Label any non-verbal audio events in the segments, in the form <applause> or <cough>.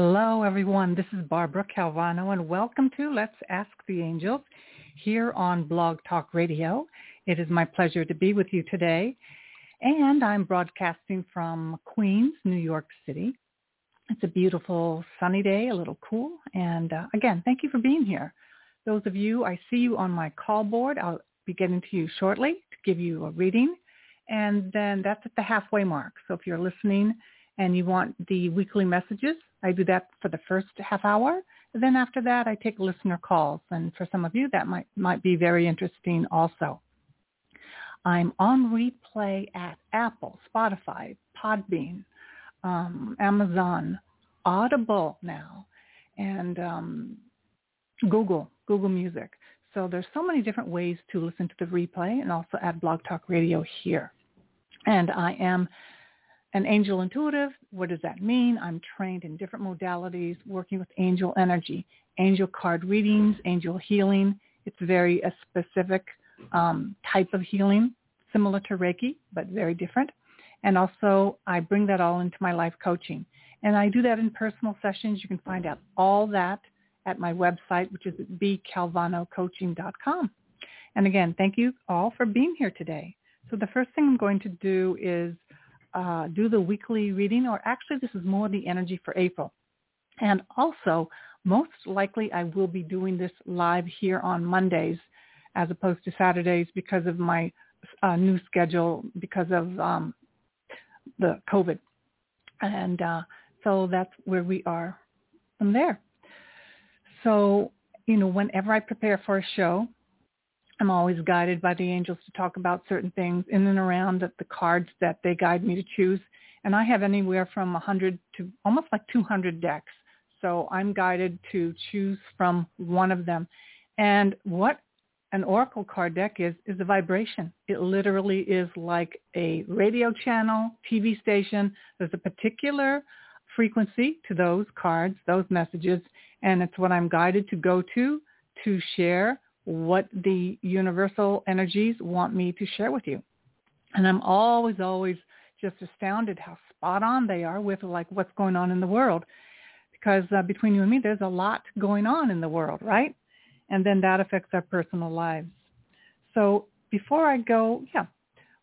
Hello, everyone. This is Barbara Calvano, and welcome to Let's Ask the Angels here on Blog Talk Radio. It is my pleasure to be with you today, and I'm broadcasting from Queens, New York City. It's a beautiful sunny day, a little cool, and uh, again, thank you for being here. Those of you, I see you on my call board. I'll be getting to you shortly to give you a reading, and then that's at the halfway mark. So if you're listening and you want the weekly messages, I do that for the first half hour. Then after that, I take listener calls. And for some of you, that might, might be very interesting also. I'm on replay at Apple, Spotify, Podbean, um, Amazon, Audible now, and um, Google, Google Music. So there's so many different ways to listen to the replay and also at Blog Talk Radio here. And I am an angel intuitive, what does that mean? I'm trained in different modalities working with angel energy, angel card readings, angel healing. It's very a specific um, type of healing, similar to Reiki, but very different. And also I bring that all into my life coaching. And I do that in personal sessions. You can find out all that at my website, which is bcalvanocoaching.com. And again, thank you all for being here today. So the first thing I'm going to do is uh, do the weekly reading, or actually this is more the energy for April. And also, most likely I will be doing this live here on Mondays as opposed to Saturdays because of my uh, new schedule because of um, the COVID. And uh, so that's where we are from there. So, you know, whenever I prepare for a show, I'm always guided by the angels to talk about certain things in and around the, cards that they guide me to choose. And I have anywhere from 100 to almost like 200 decks. So I'm guided to choose from one of them. And what an oracle card deck is, is a vibration. It literally is like a radio channel, TV station. There's a particular frequency to those cards, those messages, and it's what I'm guided to go to to share what the universal energies want me to share with you. And I'm always, always just astounded how spot on they are with like what's going on in the world. Because uh, between you and me, there's a lot going on in the world, right? And then that affects our personal lives. So before I go, yeah,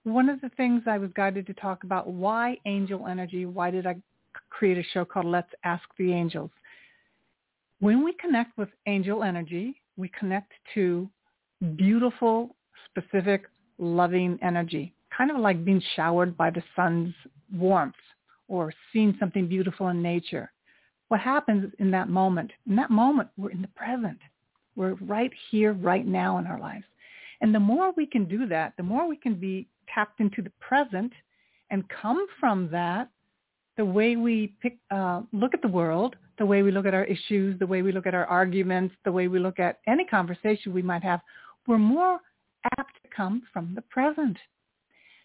one of the things I was guided to talk about, why angel energy? Why did I create a show called Let's Ask the Angels? When we connect with angel energy, we connect to beautiful, specific, loving energy, kind of like being showered by the sun's warmth or seeing something beautiful in nature. What happens in that moment? In that moment, we're in the present. We're right here, right now in our lives. And the more we can do that, the more we can be tapped into the present and come from that, the way we pick, uh, look at the world, the way we look at our issues, the way we look at our arguments, the way we look at any conversation we might have, we're more apt to come from the present.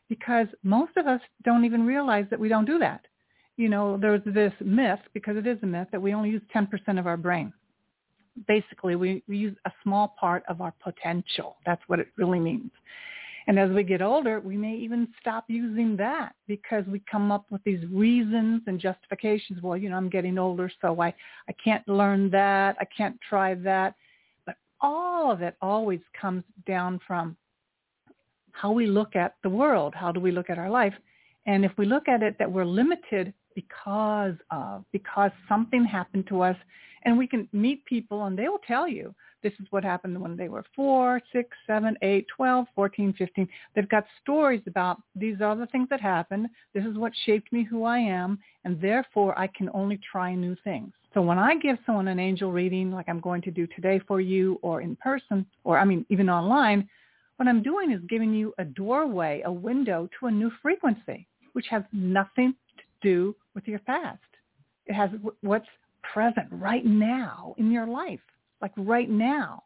Because most of us don't even realize that we don't do that. You know, there's this myth, because it is a myth, that we only use 10% of our brain. Basically, we, we use a small part of our potential. That's what it really means. And as we get older, we may even stop using that because we come up with these reasons and justifications. Well, you know, I'm getting older, so I, I can't learn that. I can't try that. But all of it always comes down from how we look at the world. How do we look at our life? And if we look at it that we're limited because of, because something happened to us, and we can meet people and they will tell you, this is what happened when they were 4, 6, 7, 8, 12, 14, 15. They've got stories about these are the things that happened. This is what shaped me who I am, and therefore I can only try new things. So when I give someone an angel reading like I'm going to do today for you or in person, or I mean even online, what I'm doing is giving you a doorway, a window to a new frequency, which has nothing to do with your past. It has what's present right now in your life, like right now.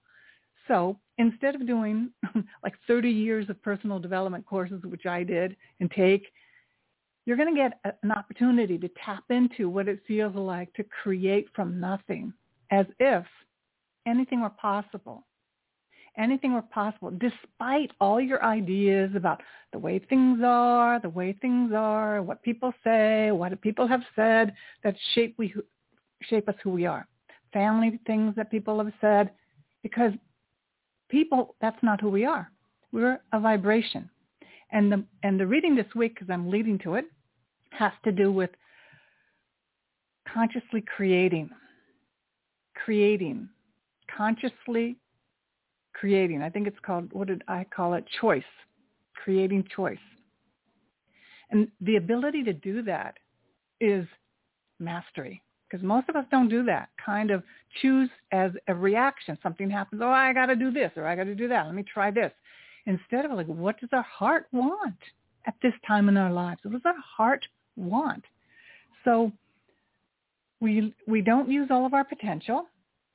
So instead of doing <laughs> like 30 years of personal development courses, which I did and take, you're going to get an opportunity to tap into what it feels like to create from nothing as if anything were possible. Anything were possible, despite all your ideas about the way things are, the way things are, what people say, what people have said that shape we shape us who we are. Family things that people have said, because people, that's not who we are. We're a vibration. And the, and the reading this week, because I'm leading to it, has to do with consciously creating, creating, consciously creating. I think it's called, what did I call it? Choice, creating choice. And the ability to do that is mastery because most of us don't do that. Kind of choose as a reaction. Something happens, oh, I got to do this or I got to do that. Let me try this. Instead of like, what does our heart want at this time in our lives? What does our heart want? So we we don't use all of our potential.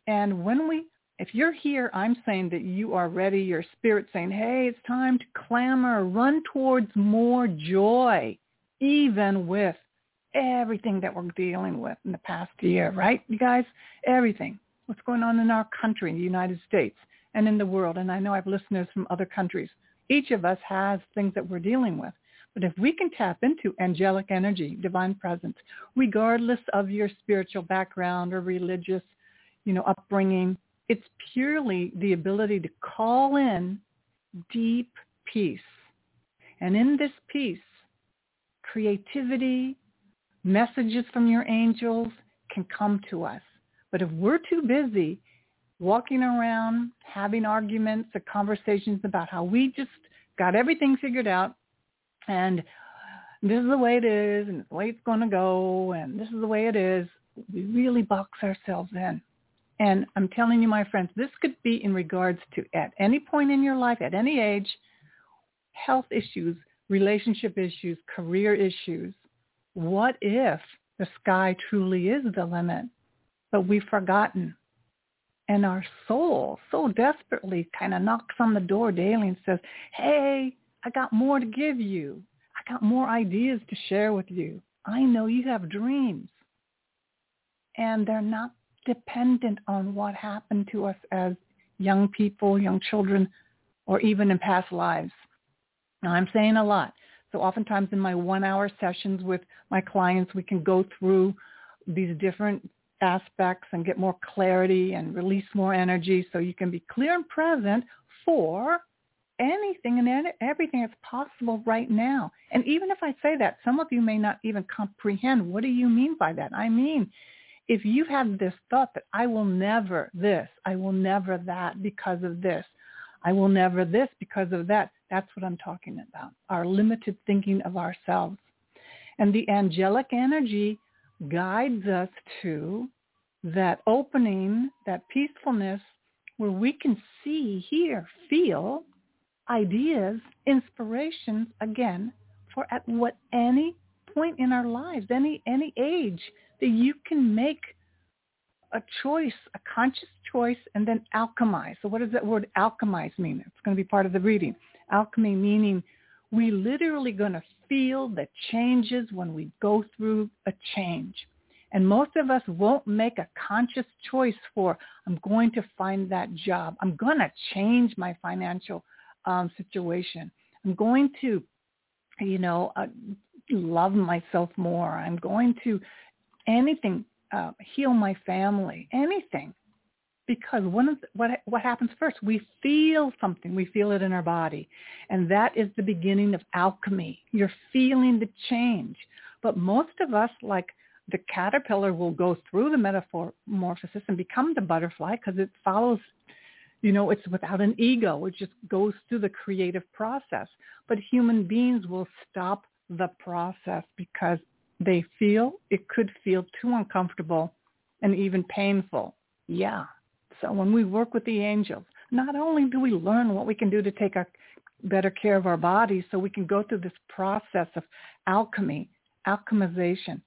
And when we if you're here, I'm saying that you are ready, your spirit saying, hey, it's time to clamor, run towards more joy, even with everything that we're dealing with in the past year, right, you guys? Everything. What's going on in our country, in the United States, and in the world. And I know I have listeners from other countries. Each of us has things that we're dealing with. But if we can tap into angelic energy, divine presence, regardless of your spiritual background or religious, you know, upbringing, it's purely the ability to call in deep peace. And in this peace, creativity, messages from your angels can come to us. But if we're too busy walking around having arguments or conversations about how we just got everything figured out and this is the way it is and the way it's going to go and this is the way it is, we really box ourselves in. And I'm telling you, my friends, this could be in regards to at any point in your life, at any age, health issues, relationship issues, career issues, what if the sky truly is the limit, but we've forgotten? And our soul so desperately kind of knocks on the door daily and says, hey, I got more to give you. I got more ideas to share with you. I know you have dreams. And they're not dependent on what happened to us as young people, young children, or even in past lives. Now, I'm saying a lot. So oftentimes in my one-hour sessions with my clients, we can go through these different aspects and get more clarity and release more energy so you can be clear and present for anything and everything that's possible right now. And even if I say that, some of you may not even comprehend what do you mean by that? I mean, if you have this thought that I will never this, I will never that because of this, I will never this because of that, that's what I'm talking about, our limited thinking of ourselves. And the angelic energy guides us to that opening, that peacefulness where we can see, hear, feel ideas, inspirations, again, for at what any point in our lives, any any age, that you can make a choice, a conscious choice, and then alchemize. So what does that word alchemize mean? It's going to be part of the reading. Alchemy meaning we literally going to feel the changes when we go through a change. And most of us won't make a conscious choice for, I'm going to find that job. I'm going to change my financial um, situation. I'm going to, you know, uh, love myself more. I'm going to anything, uh, heal my family, anything because one of the, what what happens first we feel something. We feel it in our body. And that is the beginning of alchemy. You're feeling the change. But most of us like the caterpillar will go through the metamorphosis and become the butterfly because it follows you know it's without an ego. It just goes through the creative process. But human beings will stop the process because they feel it could feel too uncomfortable and even painful. Yeah so when we work with the angels, not only do we learn what we can do to take our better care of our bodies so we can go through this process of alchemy, alchemization,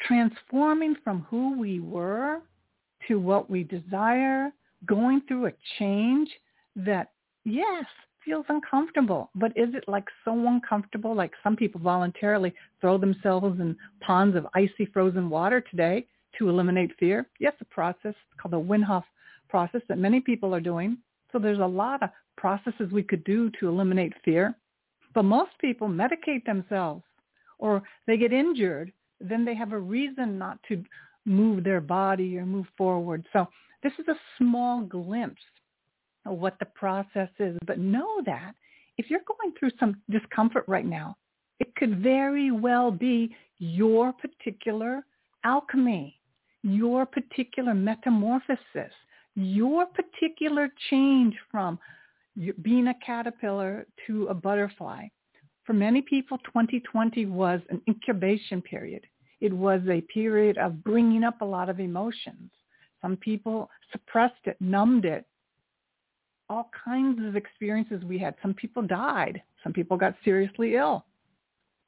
transforming from who we were to what we desire, going through a change that, yes, feels uncomfortable. But is it like so uncomfortable? Like some people voluntarily throw themselves in ponds of icy frozen water today to eliminate fear. Yes, a process called the Wim process that many people are doing. So there's a lot of processes we could do to eliminate fear. But most people medicate themselves or they get injured. Then they have a reason not to move their body or move forward. So this is a small glimpse of what the process is. But know that if you're going through some discomfort right now, it could very well be your particular alchemy, your particular metamorphosis, your particular change from being a caterpillar to a butterfly. For many people, 2020 was an incubation period. It was a period of bringing up a lot of emotions. Some people suppressed it, numbed it, all kinds of experiences we had. Some people died. Some people got seriously ill.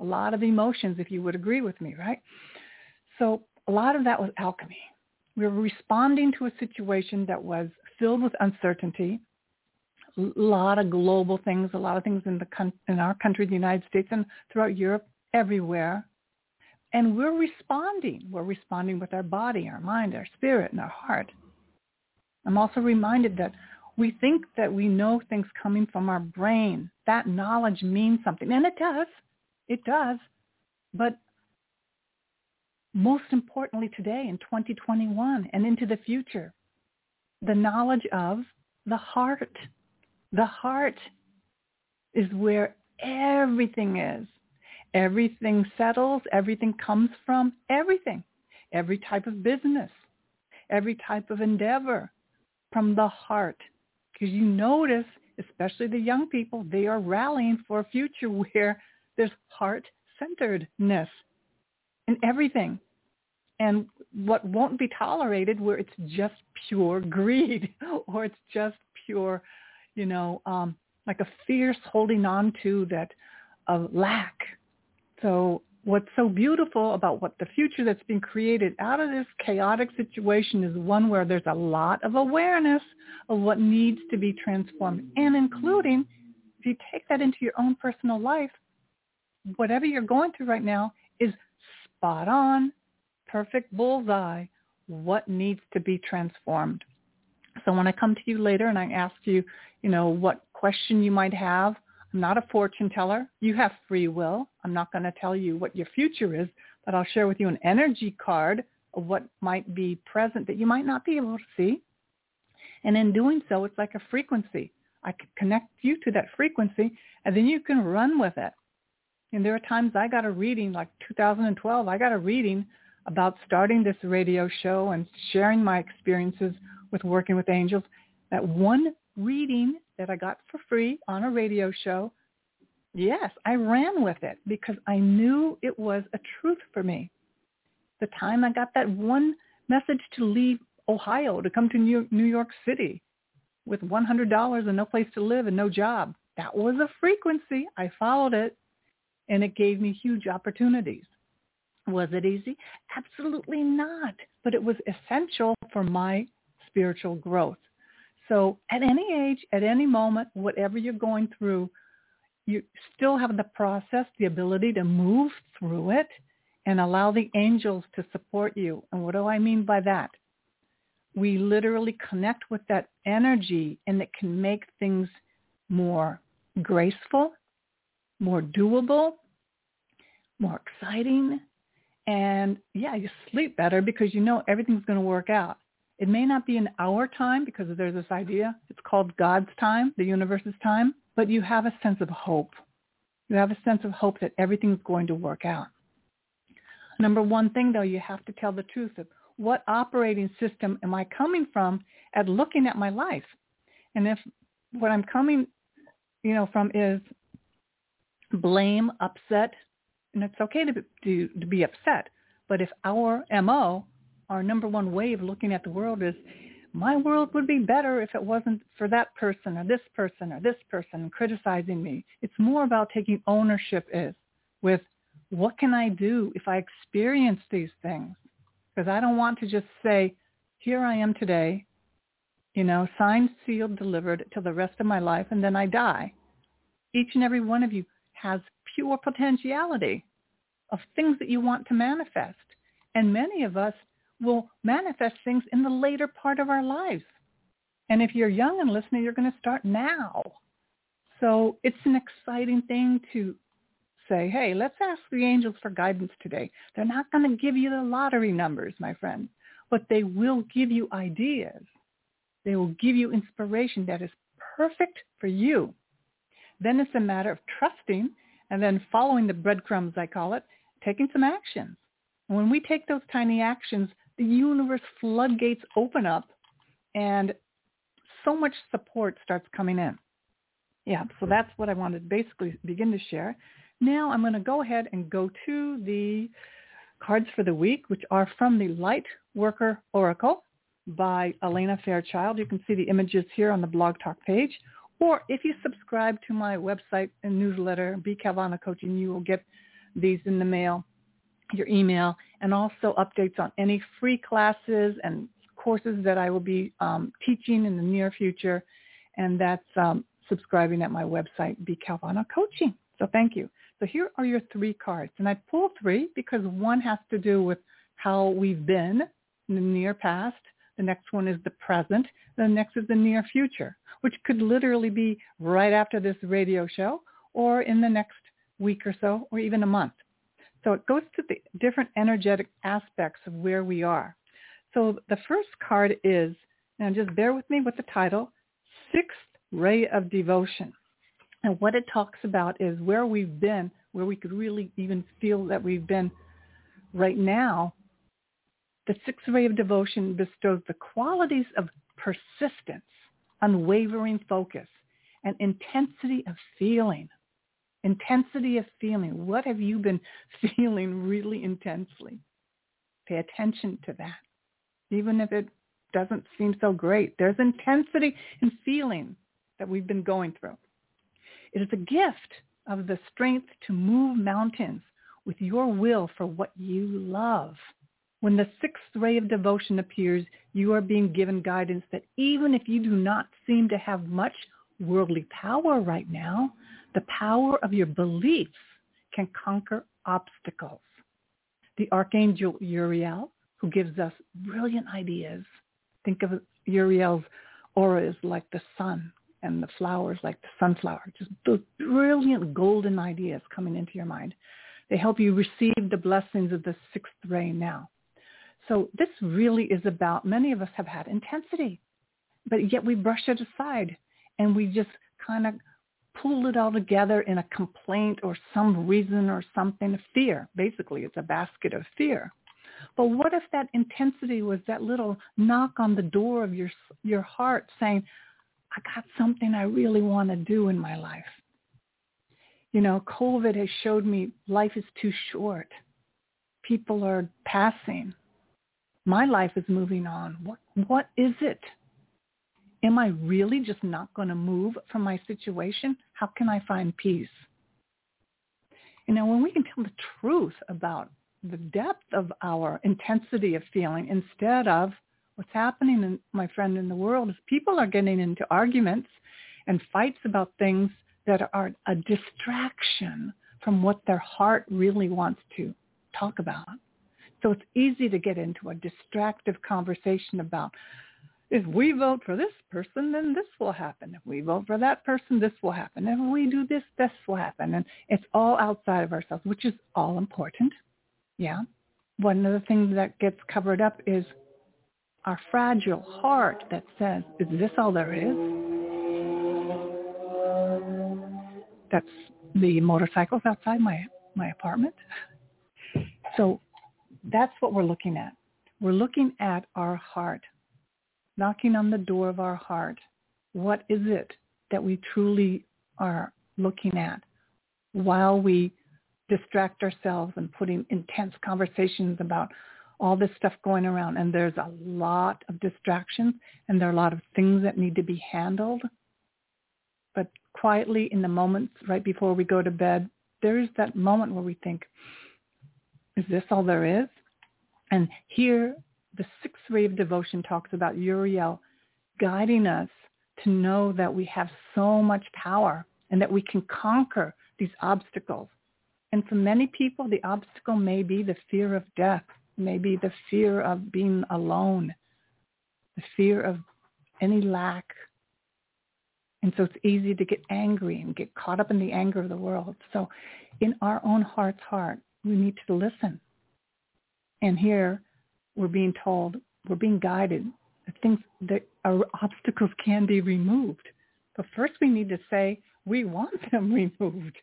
A lot of emotions, if you would agree with me, right? So a lot of that was alchemy. We were responding to a situation that was filled with uncertainty, a lot of global things, a lot of things in the in our country, the United States, and throughout Europe, everywhere. And we're responding. We're responding with our body, our mind, our spirit, and our heart. I'm also reminded that we think that we know things coming from our brain. That knowledge means something. And it does. It does. But most importantly today in 2021 and into the future, the knowledge of the heart. The heart is where everything is. Everything settles. Everything comes from everything. Every type of business. Every type of endeavor from the heart. Because you notice, especially the young people, they are rallying for a future <laughs> where there's heart-centeredness in everything. And what won't be tolerated where it's just pure greed <laughs> or it's just pure, you know, um, like a fierce holding on to that of lack. So what's so beautiful about what the future that's being created out of this chaotic situation is one where there's a lot of awareness of what needs to be transformed and including if you take that into your own personal life whatever you're going through right now is spot on perfect bullseye what needs to be transformed so when i come to you later and i ask you you know what question you might have I'm not a fortune teller. You have free will. I'm not going to tell you what your future is, but I'll share with you an energy card of what might be present that you might not be able to see. And in doing so, it's like a frequency. I can connect you to that frequency, and then you can run with it. And there are times I got a reading, like 2012, I got a reading about starting this radio show and sharing my experiences with working with angels. That one reading that I got for free on a radio show, yes, I ran with it because I knew it was a truth for me. The time I got that one message to leave Ohio to come to New York City with $100 and no place to live and no job, that was a frequency. I followed it and it gave me huge opportunities. Was it easy? Absolutely not. But it was essential for my spiritual growth. So at any age, at any moment, whatever you're going through, you still have the process, the ability to move through it and allow the angels to support you. And what do I mean by that? We literally connect with that energy and it can make things more graceful, more doable, more exciting. And yeah, you sleep better because you know everything's going to work out. It may not be in our time because there's this idea. It's called God's time, the universe's time, but you have a sense of hope. You have a sense of hope that everything's going to work out. Number one thing, though, you have to tell the truth of what operating system am I coming from at looking at my life? And if what I'm coming, you know, from is blame, upset, and it's okay to, to, to be upset, but if our MO our number one way of looking at the world is my world would be better if it wasn't for that person or this person or this person criticizing me. It's more about taking ownership is with what can I do if I experience these things? Because I don't want to just say, here I am today, you know, signed, sealed, delivered till the rest of my life, and then I die. Each and every one of you has pure potentiality of things that you want to manifest. And many of us will manifest things in the later part of our lives. And if you're young and listening, you're going to start now. So it's an exciting thing to say, hey, let's ask the angels for guidance today. They're not going to give you the lottery numbers, my friend, but they will give you ideas. They will give you inspiration that is perfect for you. Then it's a matter of trusting and then following the breadcrumbs, I call it, taking some actions. When we take those tiny actions, the universe floodgates open up and so much support starts coming in. Yeah, so that's what I wanted to basically begin to share. Now I'm going to go ahead and go to the cards for the week, which are from the Light Worker Oracle by Alana Fairchild. You can see the images here on the blog talk page. Or if you subscribe to my website and newsletter, B. Calvano Coaching, you will get these in the mail, your email, and also updates on any free classes and courses that I will be um, teaching in the near future. And that's um, subscribing at my website, B. Calvano Coaching. So thank you. So here are your three cards. And I pulled three because one has to do with how we've been in the near past. The next one is the present. The next is the near future, which could literally be right after this radio show or in the next week or so or even a month. So it goes to the different energetic aspects of where we are. So the first card is, now just bear with me with the title, Sixth Ray of Devotion. And what it talks about is where we've been, where we could really even feel that we've been right now. The sixth ray of devotion bestows the qualities of persistence, unwavering focus, and intensity of feeling. Intensity of feeling. What have you been <laughs> feeling really intensely? Pay attention to that. Even if it doesn't seem so great, there's intensity in feeling that we've been going through. It is a gift of the strength to move mountains with your will for what you love. When the sixth ray of devotion appears, you are being given guidance that even if you do not seem to have much worldly power right now, the power of your beliefs can conquer obstacles. The Archangel Uriel, who gives us brilliant ideas. Think of Uriel's aura is like the sun and the flowers like the sunflower, just those brilliant golden ideas coming into your mind. They help you receive the blessings of the sixth ray now. So this really is about, many of us have had intensity, but yet we brush it aside and we just kind of pull it all together in a complaint or some reason or something of fear. Basically, it's a basket of fear. But what if that intensity was that little knock on the door of your your heart saying, I got something I really want to do in my life. You know, COVID has showed me life is too short. People are passing. My life is moving on. What what is it? Am I really just not going to move from my situation? How can I find peace? You know, when we can tell the truth about the depth of our intensity of feeling instead of what's happening, in, my friend, in the world is people are getting into arguments and fights about things that are a distraction from what their heart really wants to talk about. So it's easy to get into a distractive conversation about if we vote for this person, then this will happen. If we vote for that person, this will happen. If we do this, this will happen. And it's all outside of ourselves, which is all important. Yeah. One of the things that gets covered up is our fragile heart that says, is this all there is? That's the motorcycles outside my, my apartment. So that's what we're looking at. We're looking at our heart, knocking on the door of our heart. What is it that we truly are looking at while we distract ourselves and putting intense conversations about all this stuff going around and there's a lot of distractions and there are a lot of things that need to be handled. But quietly in the moments right before we go to bed, there's that moment where we think, is this all there is? And here the sixth ray of devotion talks about Uriel guiding us to know that we have so much power and that we can conquer these obstacles. And for many people, the obstacle may be the fear of death, maybe the fear of being alone, the fear of any lack. And so it's easy to get angry and get caught up in the anger of the world. So in our own heart's heart, we need to listen. And here we're being told, we're being guided. Things that our obstacles can be removed. But first we need to say, we want them <laughs> removed.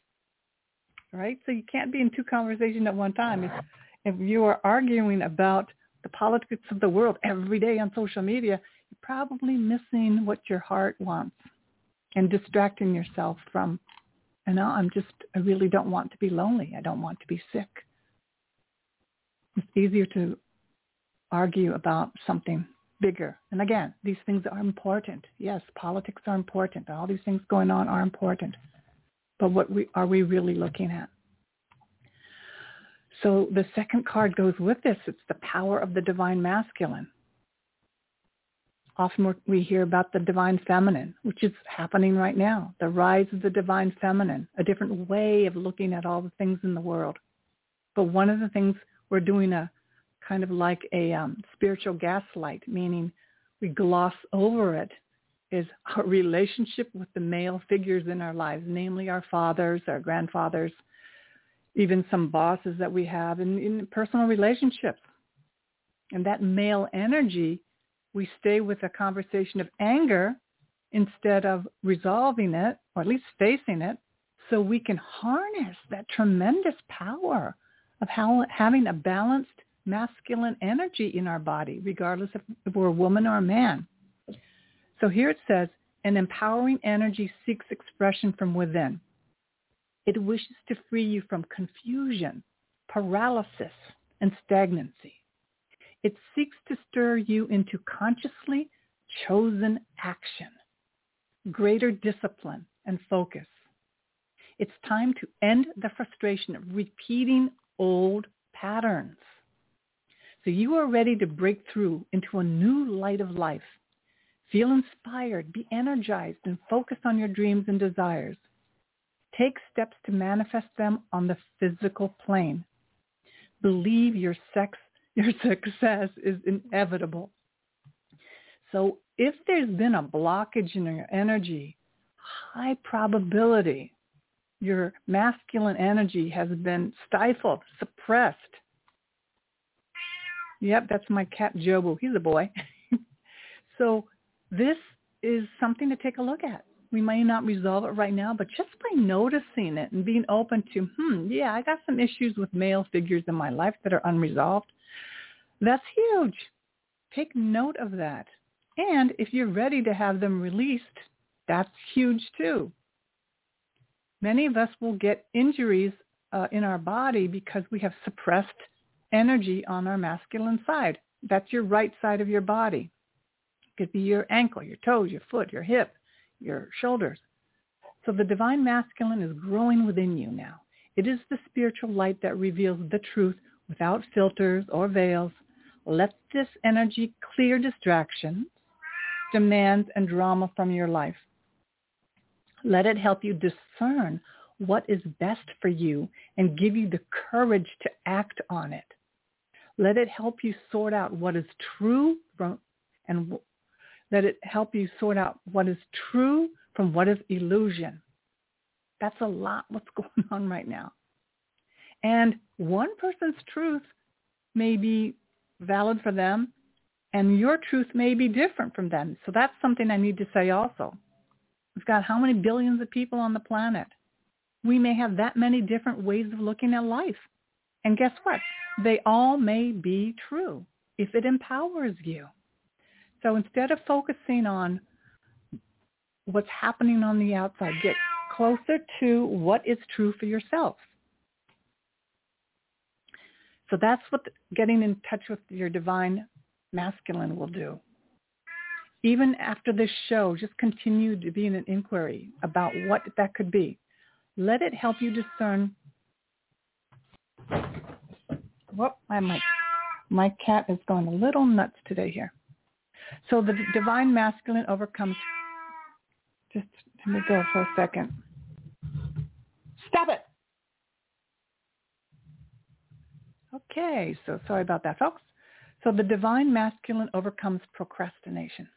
Right? So you can't be in two conversations at one time. If, if you are arguing about the politics of the world every day on social media, you're probably missing what your heart wants and distracting yourself from, you know, I'm just, I really don't want to be lonely. I don't want to be sick. It's easier to argue about something bigger. And again, these things are important. Yes, politics are important. All these things going on are important. But what we, are we really looking at? So the second card goes with this. It's the power of the divine masculine. Often we hear about the divine feminine, which is happening right now. The rise of the divine feminine, a different way of looking at all the things in the world. But one of the things we're doing a kind of like a um, spiritual gaslight, meaning we gloss over it, is our relationship with the male figures in our lives, namely our fathers, our grandfathers, even some bosses that we have in, in personal relationships. And that male energy, we stay with a conversation of anger instead of resolving it, or at least facing it, so we can harness that tremendous power of how, having a balanced masculine energy in our body, regardless if, we're a woman or a man. So here it says, an empowering energy seeks expression from within. It wishes to free you from confusion, paralysis, and stagnancy. It seeks to stir you into consciously chosen action, greater discipline and focus. It's time to end the frustration of repeating old patterns. So you are ready to break through into a new light of life. Feel inspired, be energized, and focus on your dreams and desires. Take steps to manifest them on the physical plane. Believe your, sex, <laughs> your success is inevitable. So if there's been a blockage in your energy, high probability your masculine energy has been stifled, suppressed, Yep, that's my cat Jobu. He's a boy. <laughs> so this is something to take a look at. We may not resolve it right now, but just by noticing it and being open to, hmm, yeah, I got some issues with male figures in my life that are unresolved. That's huge. Take note of that. And if you're ready to have them released, that's huge too. Many of us will get injuries uh, in our body because we have suppressed energy on our masculine side. That's your right side of your body. It could be your ankle, your toes, your foot, your hip, your shoulders. So the divine masculine is growing within you now. It is the spiritual light that reveals the truth without filters or veils. Let this energy clear distractions, demands, and drama from your life. Let it help you discern what is best for you and give you the courage to act on it. Let it help you sort out what is true from, and let it help you sort out what is true from what is illusion. That's a lot what's <laughs> going on right now. And one person's truth may be valid for them and your truth may be different from them. So that's something I need to say also. We've got how many billions of people on the planet? We may have that many different ways of looking at life. And guess what? They all may be true if it empowers you. So instead of focusing on what's happening on the outside, get closer to what is true for yourself. So that's what getting in touch with your divine masculine will do. Even after this show, just continue to be in an inquiry about what that could be. Let it help you discern. Whoop, my, my, my cat is going a little nuts today here. So the divine masculine overcomes. Just let me go for a second. Stop it. Okay, so sorry about that, folks. So the divine masculine overcomes procrastination.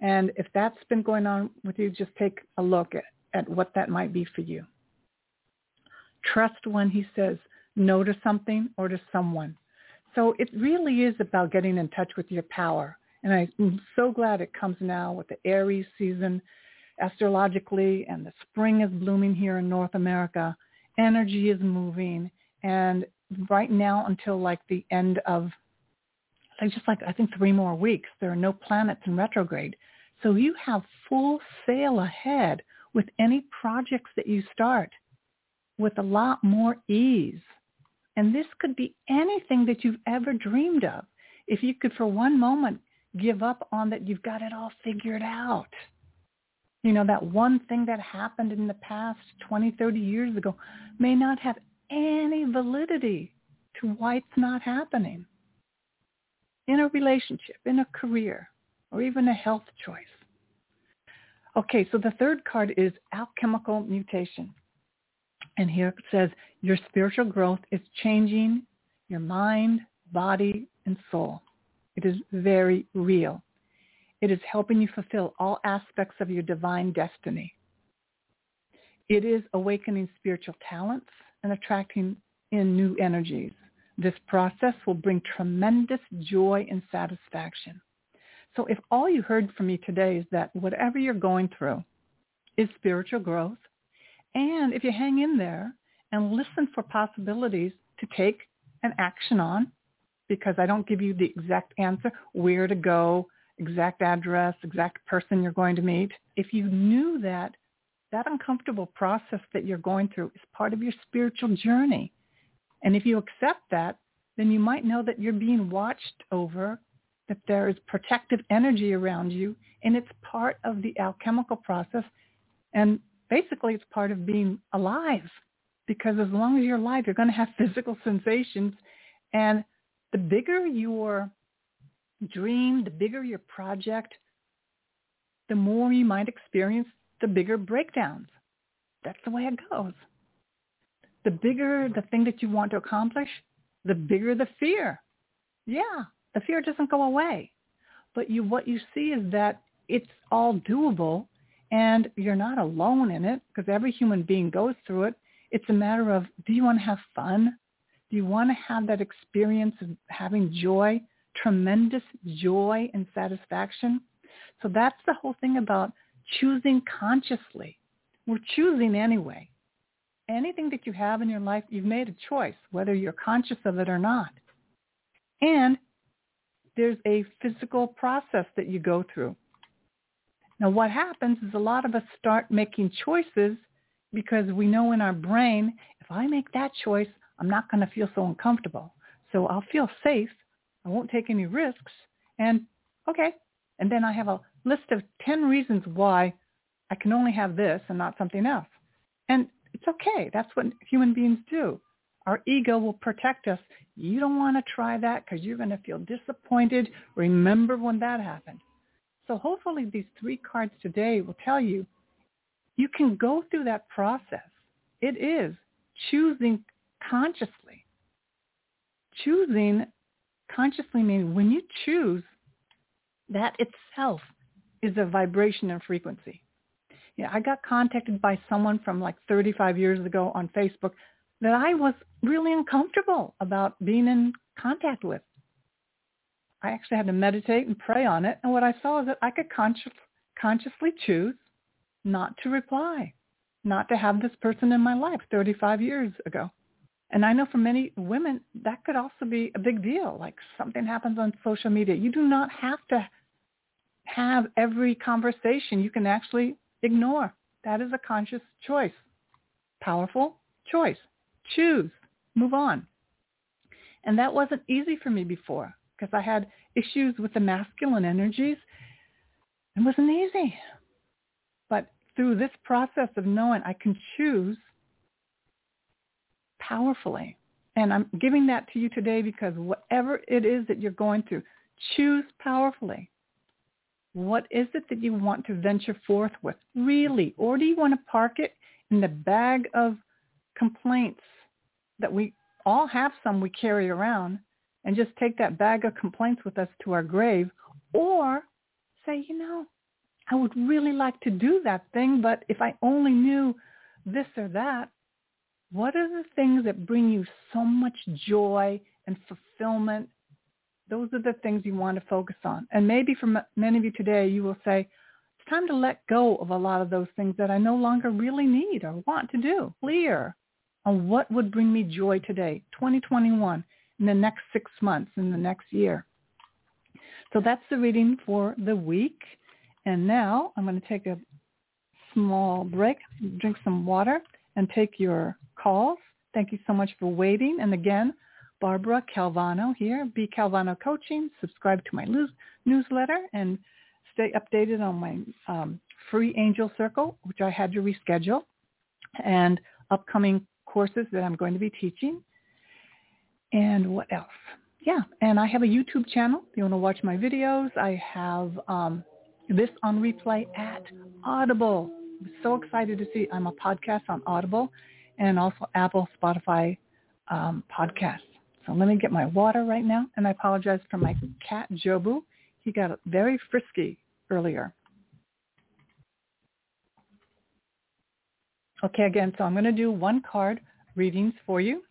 And if that's been going on with you, just take a look at, at what that might be for you. Trust when he says no to something or to someone. So it really is about getting in touch with your power. And I'm so glad it comes now with the Aries season astrologically and the spring is blooming here in North America. Energy is moving. And right now until like the end of like just like I think three more weeks, there are no planets in retrograde. So you have full sail ahead with any projects that you start with a lot more ease. And this could be anything that you've ever dreamed of. If you could for one moment give up on that you've got it all figured out. You know, that one thing that happened in the past 20, 30 years ago may not have any validity to why it's not happening in a relationship, in a career, or even a health choice. Okay, so the third card is alchemical mutation. And here it says your spiritual growth is changing your mind, body, and soul. It is very real. It is helping you fulfill all aspects of your divine destiny. It is awakening spiritual talents and attracting in new energies. This process will bring tremendous joy and satisfaction. So if all you heard from me today is that whatever you're going through is spiritual growth, and if you hang in there and listen for possibilities to take an action on, because I don't give you the exact answer, where to go, exact address, exact person you're going to meet. If you knew that that uncomfortable process that you're going through is part of your spiritual journey. And if you accept that, then you might know that you're being watched over, that there is protective energy around you, and it's part of the alchemical process. And basically it's part of being alive because as long as you're alive, you're going to have <laughs> physical sensations. And the bigger your dream, the bigger your project, the more you might experience the bigger breakdowns. That's the way it goes. The bigger the thing that you want to accomplish, the bigger the fear. Yeah, the fear doesn't go away. But you, what you see is that it's all doable and you're not alone in it because every human being goes through it. It's a matter of do you want to have fun? Do you want to have that experience of having joy, tremendous joy and satisfaction? So that's the whole thing about choosing consciously. We're choosing anyway. Anything that you have in your life, you've made a choice, whether you're conscious of it or not. And there's a physical process that you go through. Now what happens is a lot of us start making choices because we know in our brain, if I make that choice, I'm not going to feel so uncomfortable. So I'll feel safe. I won't take any risks. And okay. And then I have a list of 10 reasons why I can only have this and not something else. And it's okay. That's what human beings do. Our ego will protect us. You don't want to try that because you're going to feel disappointed. Remember when that happened. So hopefully these three cards today will tell you you can go through that process. It is choosing consciously. Choosing consciously means when you choose, that itself is a vibration and frequency. Yeah, I got contacted by someone from like 35 years ago on Facebook that I was really uncomfortable about being in contact with. I actually had to meditate and pray on it. And what I saw is that I could conscious, consciously choose not to reply, not to have this person in my life 35 years ago. And I know for many women, that could also be a big deal. Like something happens on social media. You do not have to have every conversation you can actually ignore. That is a conscious choice. Powerful choice. Choose. Move on. And that wasn't easy for me before because I had issues with the masculine energies. It wasn't easy. But through this process of knowing I can choose powerfully. And I'm giving that to you today because whatever it is that you're going through, choose powerfully. What is it that you want to venture forth with? Really? Or do you want to park it in the bag of complaints that we all have some we carry around and just take that bag of complaints with us to our grave? Or say, you know, I would really like to do that thing, but if I only knew this or that, what are the things that bring you so much joy and fulfillment those are the things you want to focus on. And maybe for many of you today, you will say, it's time to let go of a lot of those things that I no longer really need or want to do. Clear on what would bring me joy today, 2021, in the next six months, in the next year. So that's the reading for the week. And now I'm going to take a small break, drink some water, and take your calls. Thank you so much for waiting. And again, Barbara Calvano here, B Calvano Coaching. Subscribe to my newsletter and stay updated on my um, free Angel Circle, which I had to reschedule, and upcoming courses that I'm going to be teaching. And what else? Yeah, and I have a YouTube channel. If you want to watch my videos, I have um, this on replay at Audible. I'm so excited to see I'm a podcast on Audible and also Apple, Spotify um, podcasts. So let me get my water right now. And I apologize for my cat, Jobu. He got very frisky earlier. Okay, again, so I'm going to do one card readings for you.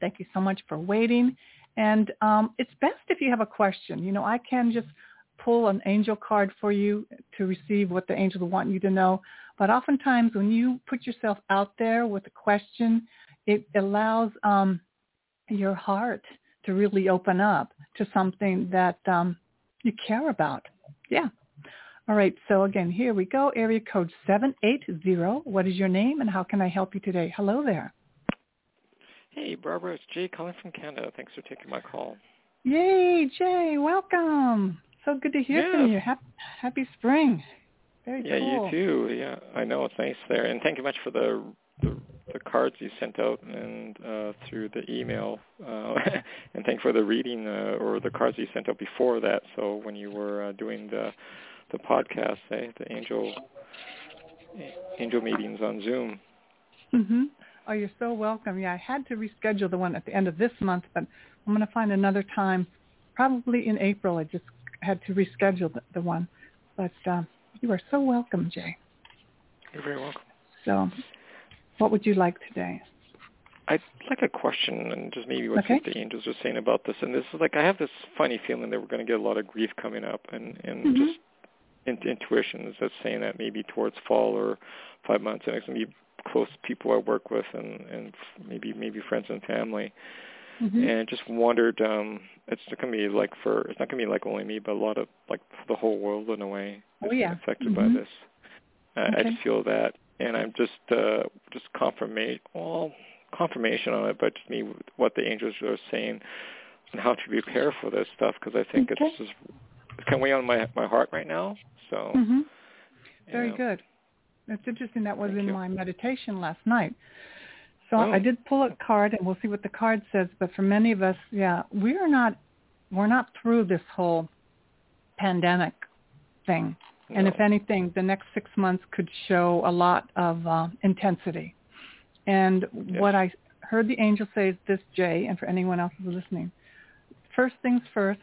Thank you so much for waiting. And um, it's best if you have a question. You know, I can just pull an angel card for you to receive what the angels want you to know. But oftentimes when you put yourself out there with a question, it allows um, your heart to really open up to something that um, you care about. Yeah. All right. So again, here we go. Area code 780. What is your name and how can I help you today? Hello there. Hey, Barbara. It's Jay calling from Canada. Thanks for taking my call. Yay, Jay. Welcome. So good to hear yes. from you. Happy, happy spring. Very yeah, cool. you too. Yeah, I know it's nice there. And thank you much for the, the the cards you sent out and uh, through the email, uh, <laughs> and thank for the reading uh, or the cards you sent out before that. So when you were uh, doing the the podcast, eh, the angel angel meetings on Zoom. Mhm. Oh, you're so welcome. Yeah, I had to reschedule the one at the end of this month, but I'm going to find another time, probably in April. I just had to reschedule the, the one, but uh, you are so welcome, Jay. You're very welcome. So what would you like today? I'd like a question and just maybe what okay. the angels are saying about this. And this is like I have this funny feeling that we're going to get a lot of grief coming up, and and mm-hmm. just in, intuitions that's saying that maybe towards fall or five months, and it's going to be close people I work with, and and maybe maybe friends and family. Mm-hmm. And just wondered, um, it's not going to be like for it's not going to be like only me, but a lot of like the whole world in a way is oh, yeah. affected mm-hmm. by this. Uh, okay. I just feel that and I'm just uh, just confirmation, well, confirmation on it, but just me what the angels are saying and how to prepare for this stuff because I think okay. it's just it's kind of weighing on my my heart right now. So mm-hmm. very yeah. good. It's interesting. That was Thank in you. my meditation last night. So oh. I did pull a card, and we'll see what the card says. But for many of us, yeah, we are not we're not through this whole pandemic thing. And no. if anything, the next six months could show a lot of uh, intensity. And yes. what I heard the angel say is this, Jay, and for anyone else who's listening. First things first,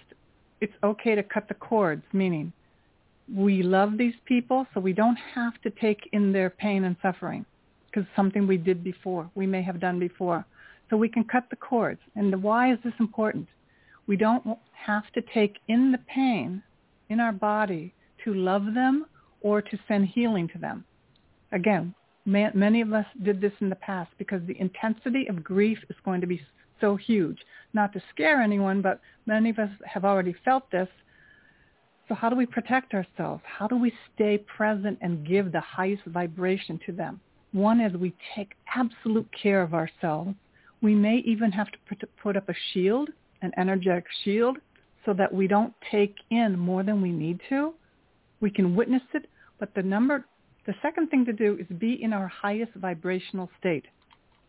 it's okay to cut the cords, meaning we love these people, so we don't have to take in their pain and suffering because something we did before, we may have done before. So we can cut the cords. And why is this important? We don't have to take in the pain in our body to love them or to send healing to them. Again, many of us did this in the past because the intensity of grief is going to be so huge. Not to scare anyone, but many of us have already felt this. So how do we protect ourselves? How do we stay present and give the highest vibration to them? One is we take absolute care of ourselves. We may even have to put, up a shield, an energetic shield, so that we don't take in more than we need to. We can witness it, but the number, the second thing to do is be in our highest vibrational state.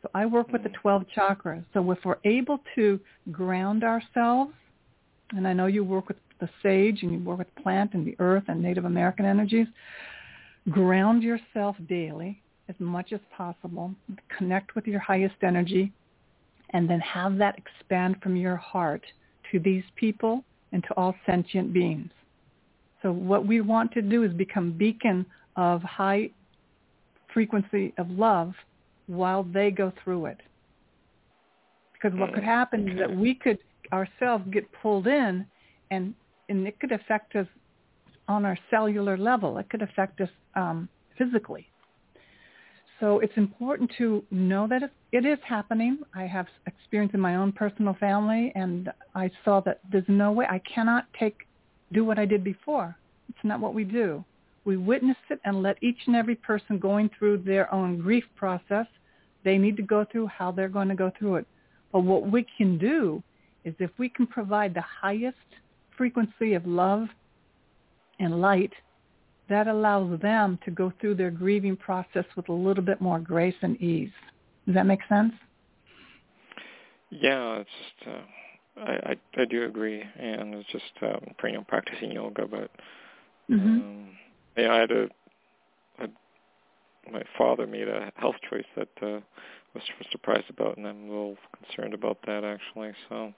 So I work with the mm-hmm. 12 chakras. So if we're able to ground ourselves, and I know you work with the sage and you work with plant and the earth and Native American energies, ground yourself daily as much as possible. Connect with your highest energy and then have that expand from your heart to these people and to all sentient beings. So what we want to do is become beacon of high frequency of love while they go through it. Because what could happen is that we could ourselves get pulled in and, and it could affect us on our cellular level. It could affect us um, physically. So it's important to know that it is happening. I have experience in my own personal family, and I saw that there's no way I cannot take do what I did before. It's not what we do. We witness it and let each and every person going through their own grief process. They need to go through how they're going to go through it. But what we can do is if we can provide the highest frequency of love and light that allows them to go through their grieving process with a little bit more grace and ease. Does that make sense? Yeah, it's just uh, I, I I do agree, and it's just um, you know practicing yoga, but mm-hmm. um, yeah, I had a, a my father made a health choice that uh, was surprised about, and I'm a little concerned about that actually. So,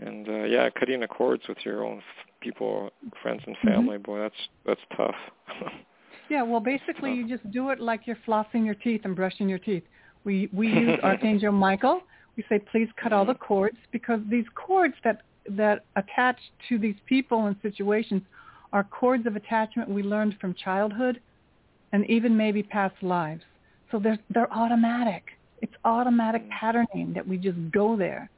and uh, yeah, cutting the cords with your own people, friends and mm-hmm. family, mm-hmm. boy, that's that's tough. <laughs> yeah, well, basically, you just do it like you're flossing your teeth and brushing your teeth. We we use <laughs> Archangel Michael. We say, please cut all the mm-hmm. cords because these cords that that attach to these people and situations are cords of attachment we learned from childhood and even maybe past lives. So they're they're automatic. It's automatic mm. patterning that we just go there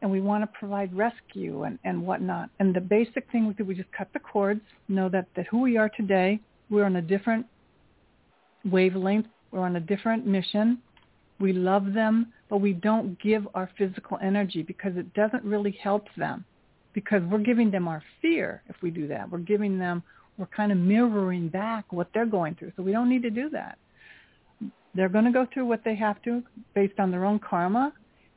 and we want to provide rescue and, and whatnot. And the basic thing we do, we just cut the cords, know that, that who we are today, we're on a different wavelength, we're on a different mission. We love them, but we don't give our physical energy because it doesn't really help them because we're giving them our fear if we do that. We're giving them, we're kind of mirroring back what they're going through. So we don't need to do that. They're going to go through what they have to based on their own karma.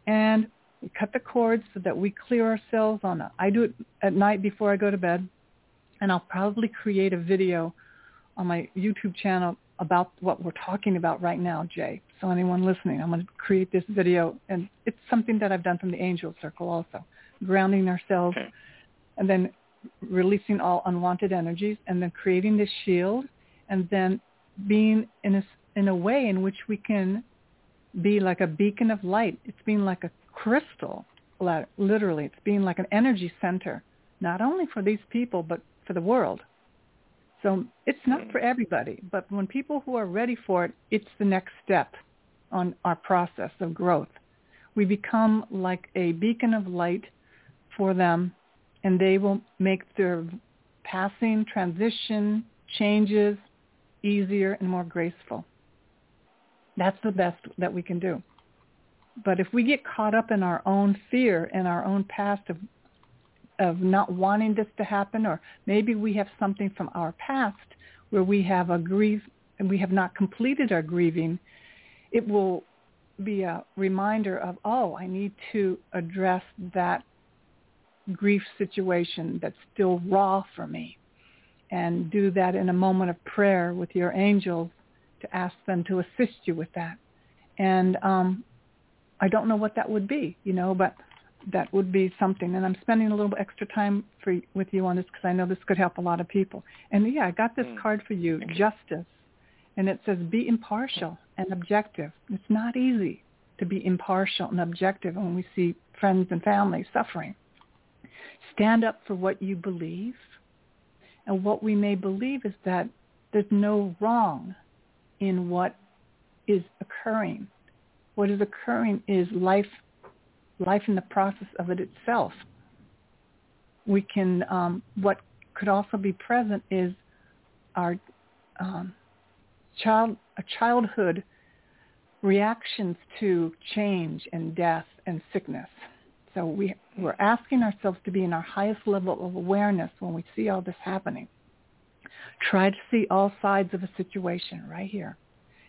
And we cut the cords so that we clear ourselves on a, I do it at night before I go to bed, and I'll probably create a video on my YouTube channel about what we're talking about right now, Jay. So anyone listening, I'm going to create this video, and it's something that I've done from the Angel Circle also, grounding ourselves, okay. and then releasing all unwanted energies, and then creating this shield, and then being in a in a way in which we can be like a beacon of light. It's being like a crystal, literally. It's being like an energy center, not only for these people, but for the world. So it's not for everybody, but when people who are ready for it, it's the next step on our process of growth. We become like a beacon of light for them, and they will make their passing, transition, changes easier and more graceful. That's the best that we can do. But if we get caught up in our own fear and our own past of of not wanting this to happen, or maybe we have something from our past where we have a grief and we have not completed our grieving, it will be a reminder of, oh, I need to address that grief situation that's still raw for me and do that in a moment of prayer with your angels to ask them to assist you with that. And um, I don't know what that would be, you know, but that would be something. And I'm spending a little extra time for with you on this because I know this could help a lot of people. And yeah, I got this mm. card for you, justice, and it says be impartial and objective. It's not easy to be impartial and objective when we see friends and family suffering. Stand up for what you believe. And what we may believe is that there's no wrong in what is occurring what is occurring is life, life in the process of it itself. We can, um, what could also be present is our um, child, a childhood reactions to change and death and sickness. So we, we're asking ourselves to be in our highest level of awareness when we see all this happening. Try to see all sides of a situation right here.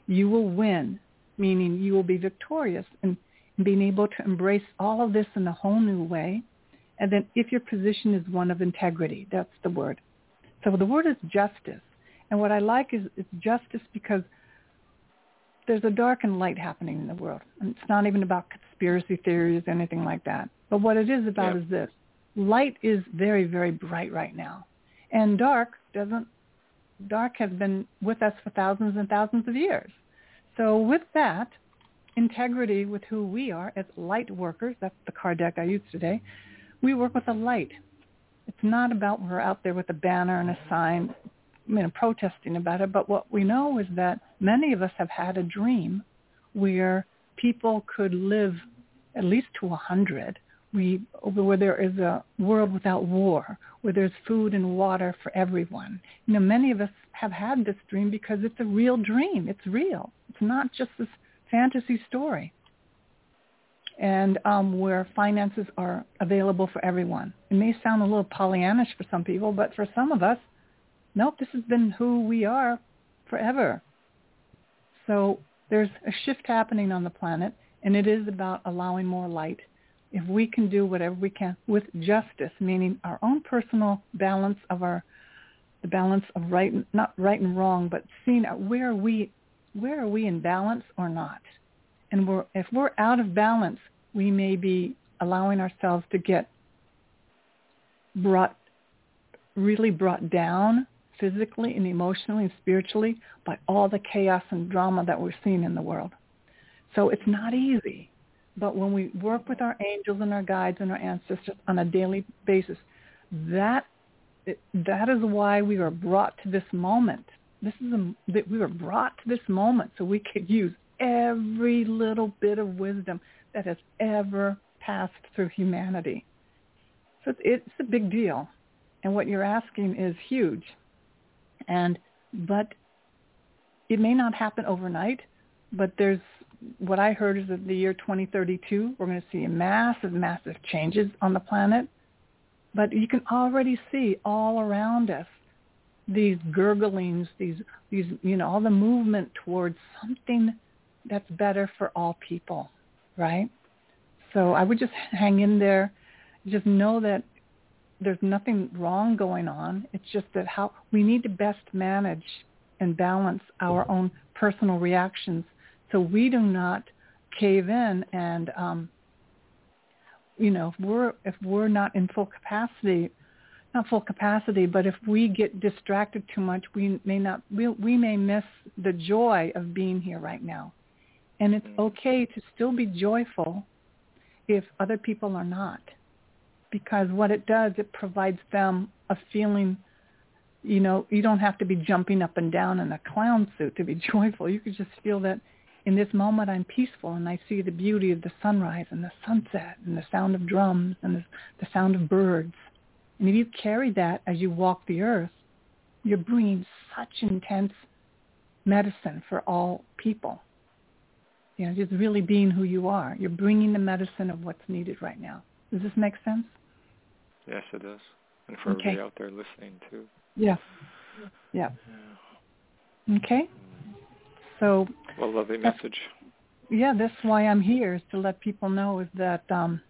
You will win, meaning you will be victorious in, in being able to embrace all of this in a whole new way. And then if your position is one of integrity, that's the word. So the word is justice. And what I like is it's justice because there's a dark and light happening in the world. And it's not even about conspiracy theories or anything like that. But what it is about is this. Light is very, very bright right now. And dark doesn't, dark has been with us for thousands and thousands of years. So with that, integrity with who we are as light workers, that's the card deck I used today, we work with a light. It's not about we're out there with a banner and a sign you know, protesting about it, but what we know is that many of us have had a dream where people could live at least to a hundred, we, where there is a world without war, where there's food and water for everyone. You know, many of us have had this dream because it's a real dream. It's real. It's not just this fantasy story. And um, where finances are available for everyone. It may sound a little Pollyannish for some people, but for some of us, nope, this has been who we are forever. So there's a shift happening on the planet, and it is about allowing more light. If we can do whatever we can with justice, meaning our own personal balance of our, the balance of right, not right and wrong, but seeing where we, where are we in balance or not? And we're, if we're out of balance, we may be allowing ourselves to get brought, really brought down physically and emotionally and spiritually by all the chaos and drama that we're seeing in the world. So it's not easy. But when we work with our angels and our guides and our ancestors on a daily basis, that that is why we are brought to this moment. This is a, that we were brought to this moment so we could use every little bit of wisdom that has ever passed through humanity. So it's, it's a big deal. And what you're asking is huge. And but it may not happen overnight, but there's what I heard is that the year 2032 we're going to see massive, massive changes on the planet. But you can already see all around us these gurglings, these these you know all the movement towards something that's better for all people, right? So I would just <laughs> hang in there, just know that there's nothing wrong going on. It's just that how we need to best manage and balance our own personal reactions so we do not cave in and um, you know if we're if we're not in full capacity not full capacity but if we get distracted too much we may not we, we may miss the joy of being here right now and it's mm. okay to still be joyful if other people are not because what it does, it provides them a feeling, you know, you don't have to be jumping up and down in a clown suit to be <laughs> joyful. You could just feel that in this moment I'm peaceful and I see the beauty of the sunrise and the sunset and the sound of drums and the, the sound of birds. And if you carry that as you walk the earth, you're bringing such intense medicine for all people. You know, just really being who you are. You're bringing the medicine of what's needed right now. Does this make sense? Yes, it does. And for okay. everybody out there listening too. Yeah. Yeah. yeah. Okay. So. Well, lovely message. Yeah, that's why I'm here is to let people know is that um,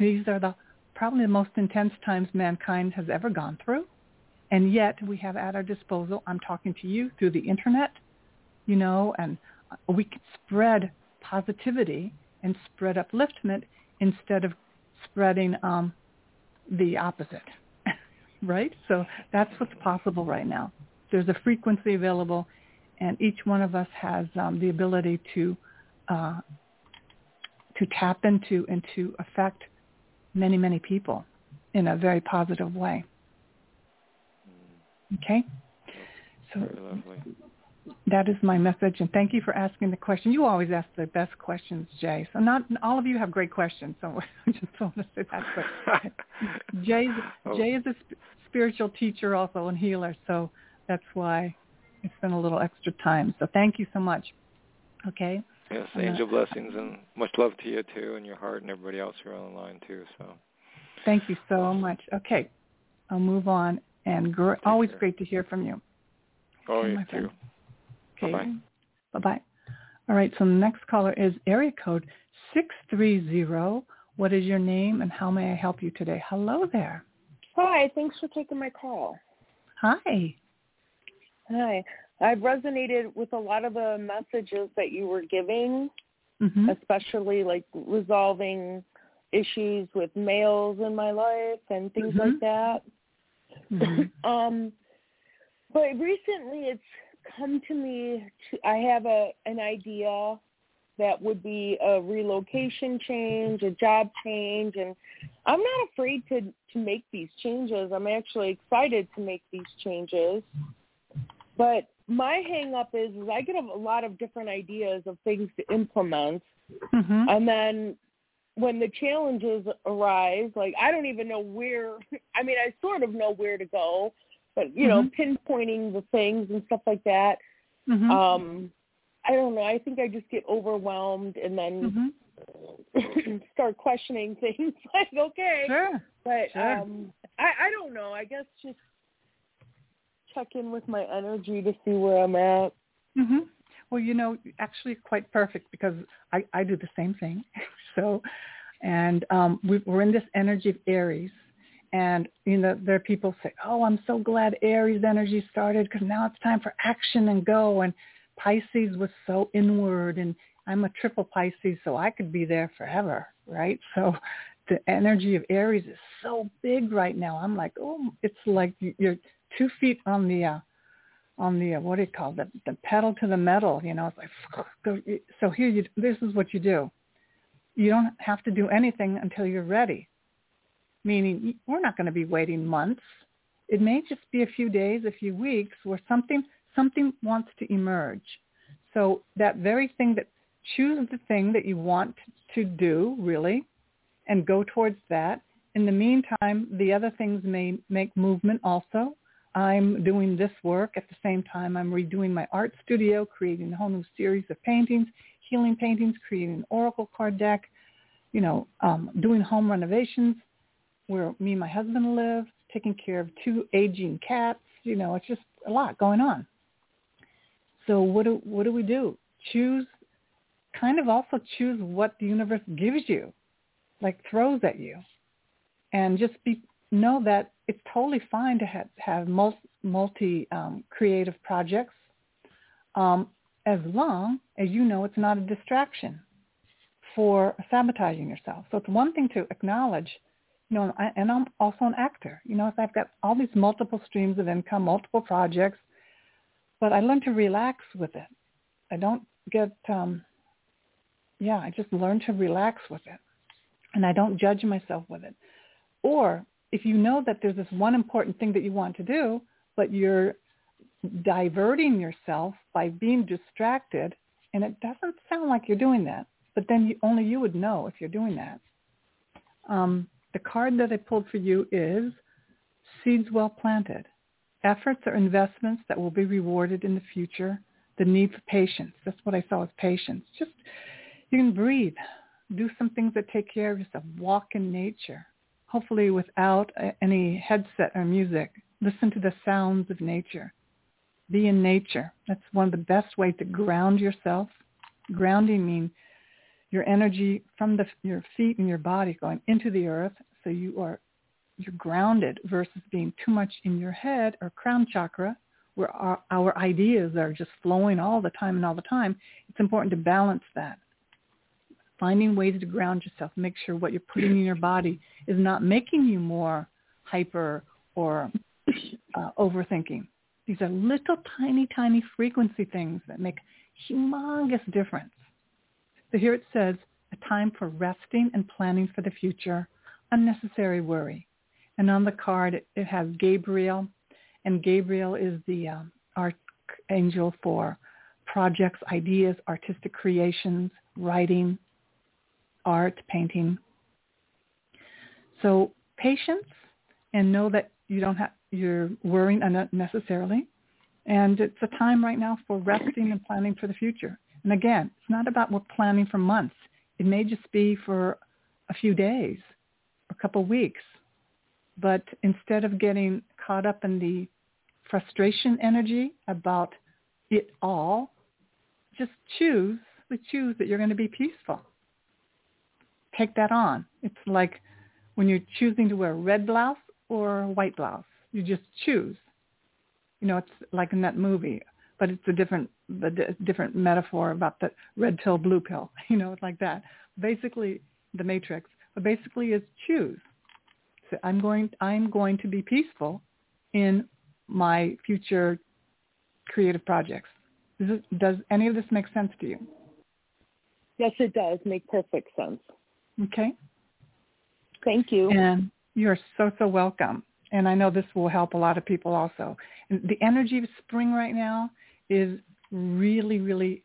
these are the probably the most intense times mankind has ever gone through, and yet we have at our disposal. I'm talking to you through the internet, you know, and we can spread positivity and spread upliftment instead of spreading um, the opposite, <laughs> right? So that's what's possible right now. There's a frequency available, and each one of us has um, the ability to uh, to tap into and to affect many, many people in a very positive way. Okay? So that is my message, and thank you for asking the question. You always ask the best questions, Jay. So not all of you have great questions. So <laughs> I just want to say that. But <laughs> Jay, oh. Jay is a sp- spiritual teacher also and healer, so that's why it's been a little extra time. So thank you so much. Okay. Yes, angel blessings and much love to you too, and your heart, and everybody else who are on the line too. So. Thank you so much. Okay, I'll move on, and gr- always care. great to hear from you. Oh, Okay, you my too. Okay. Bye-bye. Bye-bye. All right, so the next caller is area code 630. What is your name and how may I help you today? Hello there. Hi, thanks for taking my call. Hi. Hi. I've resonated with a lot of the messages that you were giving, hmm especially like resolving issues with males in my life and things Mhm. like that. hmm <laughs> um but recently it's come to me to I have a an idea that would be a relocation change, a job change and I'm not afraid to to make these changes. I'm actually excited to make these changes. But my hang up is, is I get a lot of different ideas of things to implement hmm and then when the challenges arise, like I don't even know where <laughs> I mean I sort of know where to go, but you know, Mhm. pinpointing the things and stuff like that. hmm Um I don't know. I think I just get overwhelmed and then hmm <laughs> start questioning <laughs> things like, okay. Sure. But Sure. um I I don't know. I guess just check in with my energy to see where I'm at. hmm Well, you know, actually quite perfect because I, I do the same thing. <laughs> so, and um, we, we're in this energy of Aries. And, you know, there are people say, oh, I'm so glad Aries energy started because now it's time for action and go. And Pisces was so inward and I'm a triple Pisces, so I could be there forever, right? So the energy of Aries is so big right now. I'm like, oh, it's like you're two feet on the uh, on the uh, what do you call the, the pedal to the metal. You know, it's like <sighs> go. So here you. This is what you do. You don't have to do anything until you're ready. Meaning, we're not going to be waiting months. It may just be a few days, a few weeks, where something something wants to emerge. So that very thing that choose the thing that you want to do really, and go towards that. In the meantime, the other things may make movement also. I'm doing this work at the same time. I'm redoing my art studio, creating a whole new series of paintings, healing paintings, creating an oracle card deck, you know, um, doing home renovations where me and my husband live, taking care of two aging cats. You know, it's just a lot going on. So what do what do we do? Choose, kind of also choose what the universe gives you, like throws at you, and just be know that it's totally fine to have, have multi, multi um, creative projects um, as long as you know it's not a distraction for sabotaging yourself. So it's one thing to acknowledge, you know, I- and I'm also an actor. You know, if I've got all these multiple streams of income, multiple projects, but I learn to relax with it. I don't get, um, yeah, I just learn to relax with it. And I don't judge myself with it. Or if you know that there's this one important thing that you want to do, but you're diverting yourself by being distracted, and it doesn't sound like you're doing that, but then you, only you would know if you're doing that. Um, the card that I pulled for you is Seeds Well Planted. Efforts or investments that will be rewarded in the future. The need for patience. That's what I saw as patience. Just, you can breathe. Do some things that take care of yourself. Walk in nature hopefully without any headset or music. Listen to the sounds of nature. Be in nature. That's one of the best ways to ground yourself. Grounding means your energy from the, your feet and your body going into the earth so you are you're grounded versus being too much in your head or crown chakra where our, our ideas are just flowing all the time and all the time. It's important to balance that finding ways to ground yourself, make sure what you're putting in your body is not making you more hyper or <coughs> uh, overthinking. These are little tiny, tiny frequency things that make humongous difference. So here it says, a time for resting and planning for the future, unnecessary worry. And on the card, it, has Gabriel, and Gabriel is the um, archangel for projects, ideas, artistic creations, writing, art, painting. So patience and know that you don't have, you're worrying unnecessarily. And it's a time right now for resting and planning for the future. And again, it's not about we're planning for months. It may just be for a few days, a couple weeks. But instead of getting caught up in the frustration energy about it all, just choose, choose that you're going to be peaceful. Take that on. It's like when you're choosing to wear a red blouse or a white blouse. You just choose. You know, it's like in that movie, but it's a different, the different metaphor about the red pill, blue pill. <laughs> You know, it's like that. Basically, the Matrix. But basically, is choose. So I'm going. I'm going to be peaceful in my future creative projects. Does, it, does any of this make sense to you? Yes, it does make perfect sense. Okay. Thank you. And you're so, so welcome. And I know this will help a lot of people also. And the energy of spring right now is really, really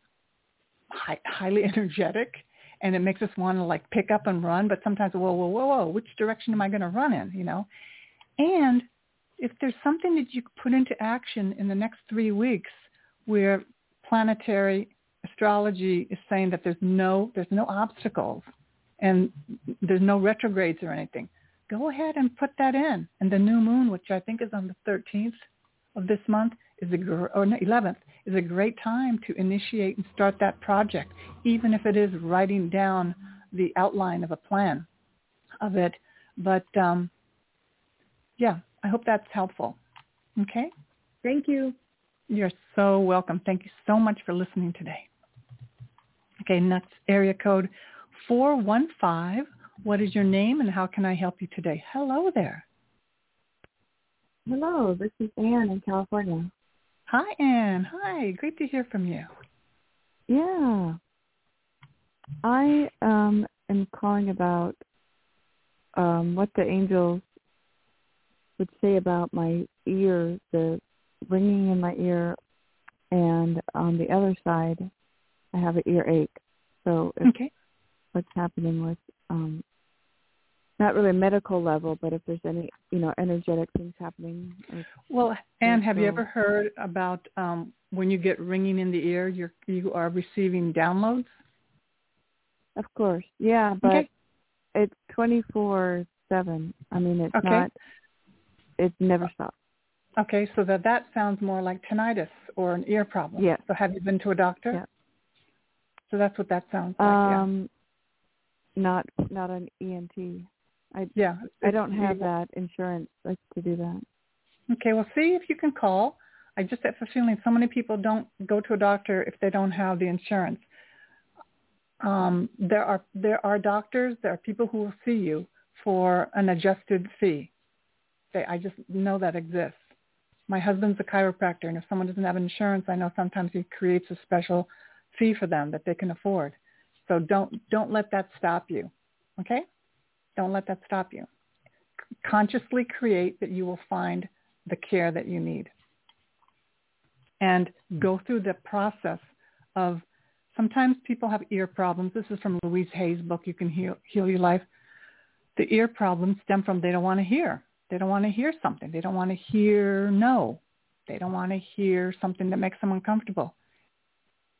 high, highly <laughs> energetic. And it makes us want to like pick up and run. But sometimes, whoa, whoa, whoa, whoa, which direction am I going to run in, you know? And if there's something that you put into action in the next three weeks where planetary astrology is saying that there's no there's no obstacles and there's no retrogrades or anything, go ahead and put that in. And the new moon, which I think is on the 13th of this month, is a or no, 11th is a great time to initiate and start that project, even if it is writing down the outline of a plan of it. But um, yeah, I hope that's helpful. Okay? Thank you. You're so welcome. Thank you so much for listening today. Okay, next area code 415. What is your name and how can I help you today? Hello there. Hello, this is Anne in California. Hi, Anne. Hi. Great to hear from you. Yeah. I um, am calling about um, what the angels would say about my ear, the ringing in my ear, and on the other side, I have an earache. So okay. What's happening with um, not really a medical level, but if there's any, you know, energetic things happening. Well, Anne, have you ever heard about um, when you get ringing in the ear, you're you are receiving downloads? Of course, yeah, but okay. it's twenty four seven. I mean, it's okay. not it never stops. Okay, so that that sounds more like tinnitus or an ear problem. Yeah. So have you been to a doctor? Yeah. So that's what that sounds like. Um, yeah. Not not an ENT. I yeah. I don't have that insurance like to do that. Okay, well, see if you can call. I just have a feeling so many people don't go to a doctor if they don't have the insurance. Um, there are there are doctors, there are people who will see you for an adjusted fee. They, I just know that exists. My husband's a chiropractor, and if someone doesn't have insurance, I know sometimes he creates a special fee for them that they can afford. So don't don't let that stop you. Okay? Don't let that stop you. Consciously create that you will find the care that you need. And go through the process of sometimes people have ear problems. This is from Louise Hay's book, You Can Heal, Heal Your Life. The ear problems stem from they don't want to hear. They don't want to hear something. They don't want to hear no. They don't want to hear something that makes them uncomfortable.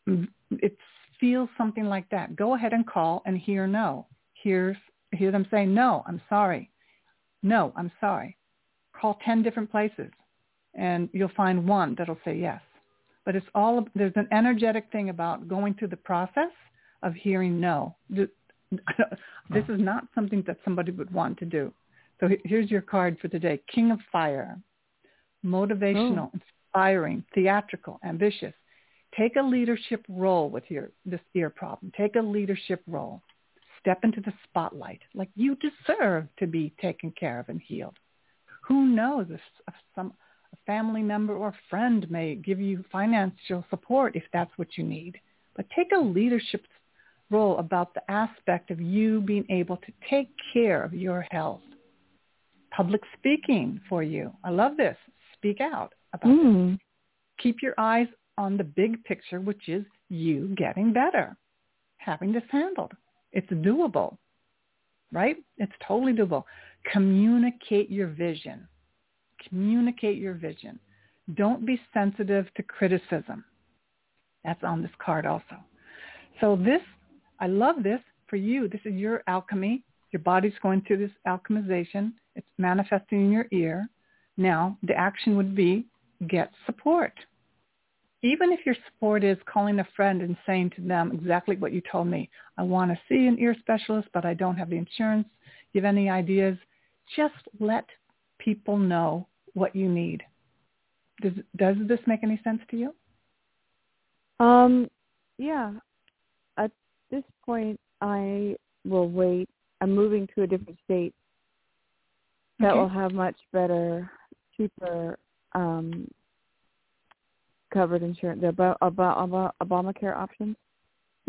Mm, it feels something like that. Go ahead and call and hear no. Hear, hear them say, no, I'm sorry. No, I'm sorry. Call 10 different places and you'll find one that'll say yes. But it's all, there's an energetic thing about going through the process of hearing no. <laughs> This is not something that somebody would want to do. So here's your card for today. King of Fire. Motivational, oh. inspiring, theatrical, ambitious. Take a leadership role with your this ear problem. Take a leadership role. Step into the spotlight like you deserve to be taken care of and healed. Who knows if, some a family member or friend may give you financial support if that's what you need. But take a leadership role about the aspect of you being able to take care of your health public speaking for you. I love this. Speak out about mm. this. Keep your eyes on the big picture, which is you getting better, having this handled. It's doable, right? It's totally doable. Communicate your vision. Communicate your vision. Don't be sensitive to criticism. That's on this card also. So this, I love this for you. This is your alchemy. Your body's going through this alchemization. It's manifesting in your ear. Now, the action would be get support. Even if your support is calling a friend and saying to them exactly what you told me, I want to see an ear specialist, but I don't have the insurance. You have any ideas? Just let people know what you need. Does, does this make any sense to you? Um, yeah. At this point, I will wait. I'm moving to a different state that Okay. will have much better, cheaper um, covered insurance, the Ob- Ob- Ob- Obamacare options.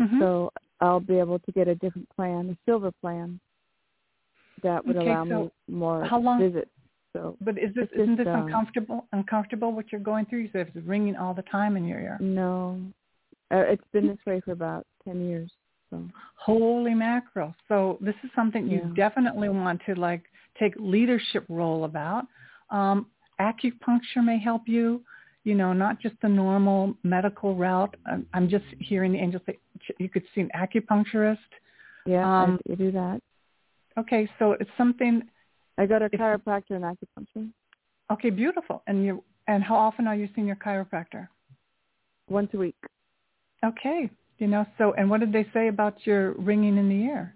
Mhm. So I'll be able to get a different plan, a silver plan, that would Okay, allow so me more how long- visits. So But is this isn't this um, uncomfortable? Uncomfortable what you're going through? You said it's ringing all the time in your ear. no, uh, it's been this way for about ten years. So Holy mackerel! So this is something you definitely want to like take leadership role about. Um, acupuncture may help you. You know, not just the normal medical route. I'm, I'm just hearing the angels say you could see an acupuncturist. yeah, Um, I, do that. Okay, so it's something. I go to chiropractor and acupuncture Okay, beautiful. And you and how often are you seeing your chiropractor? once a week. Okay. You know, so, and what did they say about your ringing in the ear?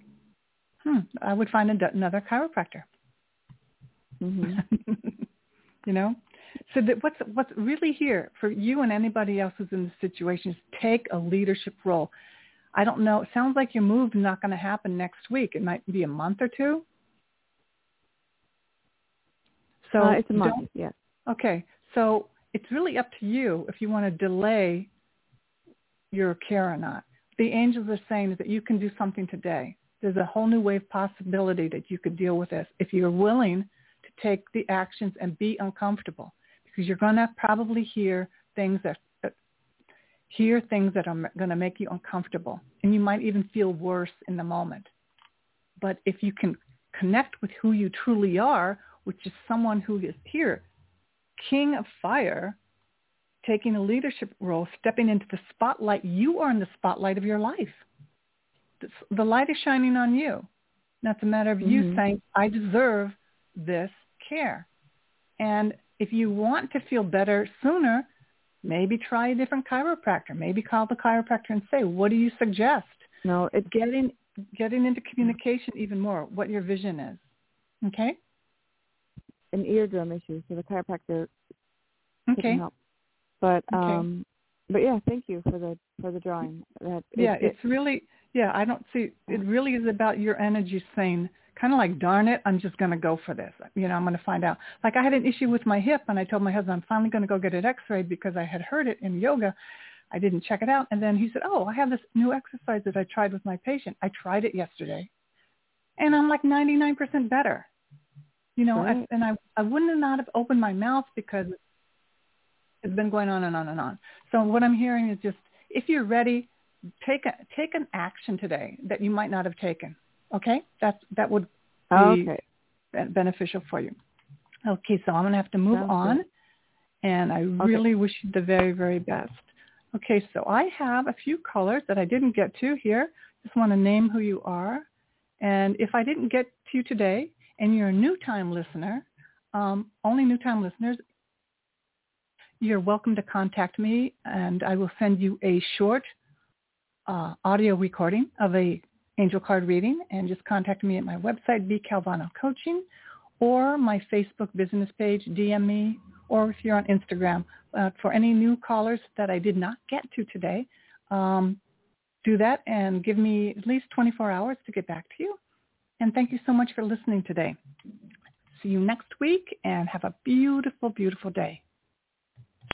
Hmm, I would find another chiropractor. hmm <laughs> you know? So that what's, what's really here for you and anybody else who's in this situation is take a leadership role. I don't know. It sounds like your move is not going to happen next week. It might be a month or two. So uh, it's a month. Yes. Okay, so it's really up to you if you want to delay your care or not. The angels are saying that you can do something today. There's a whole new wave possibility that you could deal with this if you're willing to take the actions and be uncomfortable because you're going to probably hear things that that- hear things that are going to make you uncomfortable and you might even feel worse in the moment. But if you can connect with who you truly are, which is someone who is here, king of fire, taking a leadership role, stepping into the spotlight. You are in the spotlight of your life. The- light is shining on you. It's a matter of you Mhm. saying, I deserve this care. And if you want to feel better sooner, maybe try a different chiropractor. Maybe call the chiropractor and say, what do you suggest? No, it's Getting, getting into communication even more, what your vision is. Okay? an eardrum issue, so the chiropractor Okay. help. But Okay. um, but yeah, thank you for the for the drawing. That it- yeah, it- it's really yeah. I don't see it. Really is about your energy saying kind of like, darn it, I'm just going to go for this. You know, I'm going to find out. Like I had an issue with my hip, and I told my husband I'm finally going to go get it X-rayed because I had heard it in yoga. I didn't check it out, and then he said, "Oh, I have this new exercise that I tried with my patient. I tried it yesterday, and I'm like 99% better." You know, Right. and I I wouldn't have not have opened my mouth because it's been going on and on and on. So what I'm hearing is just if you're ready, take a take an action today that you might not have taken. Okay, that's that would be okay. beneficial for you. Okay, so I'm gonna have to move Sounds on, good. and I really wish you the very very best. Okay, so I have a few callers that I didn't get to here. Just want to name who you are, and if I didn't get to you today, and you're a new time listener, um, only new time listeners, you're welcome to contact me, and I will send you a short uh, audio recording of a angel card reading, and just contact me at my website, B Calvano Coaching, or my Facebook business page, DM me, or if you're on Instagram. Uh, for any new callers that I did not get to today, um, do that and give me at least 24 hours to get back to you. And thank you so much for listening today. See you next week and have a beautiful, beautiful day.